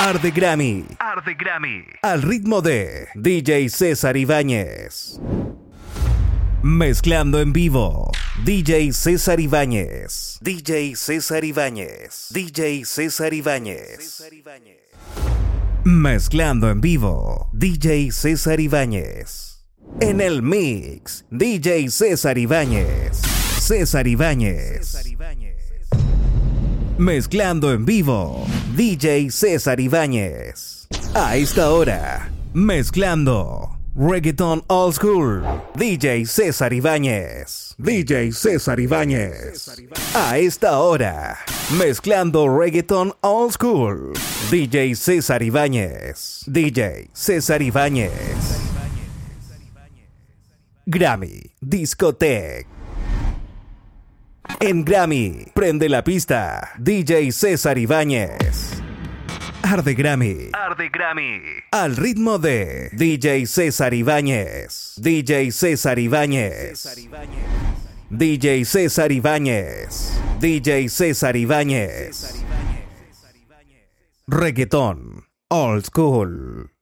Arde Grammy. Arde Grammy. Al ritmo de DJ César Ibáñez. Mezclando en vivo. DJ César Ibáñez. DJ César Ibáñez. DJ César Ibáñez. Mezclando en vivo. DJ César Ibáñez. En el mix. DJ César Ibáñez. César Ibáñez. Mezclando en vivo. DJ César Ibáñez. A esta hora. Mezclando. Reggaeton Old School. DJ César Ibáñez. DJ César Ibáñez. A esta hora. Mezclando Reggaeton Old School. DJ César Ibáñez. DJ César Ibáñez. Grammy Discotech. En Grammy, prende la pista. DJ César Ibáñez. Arde Grammy. Arde Grammy. Al ritmo de DJ César Ibáñez. DJ César Ibáñez. DJ César Ibáñez. DJ César Ibáñez. Reggaetón. Old School.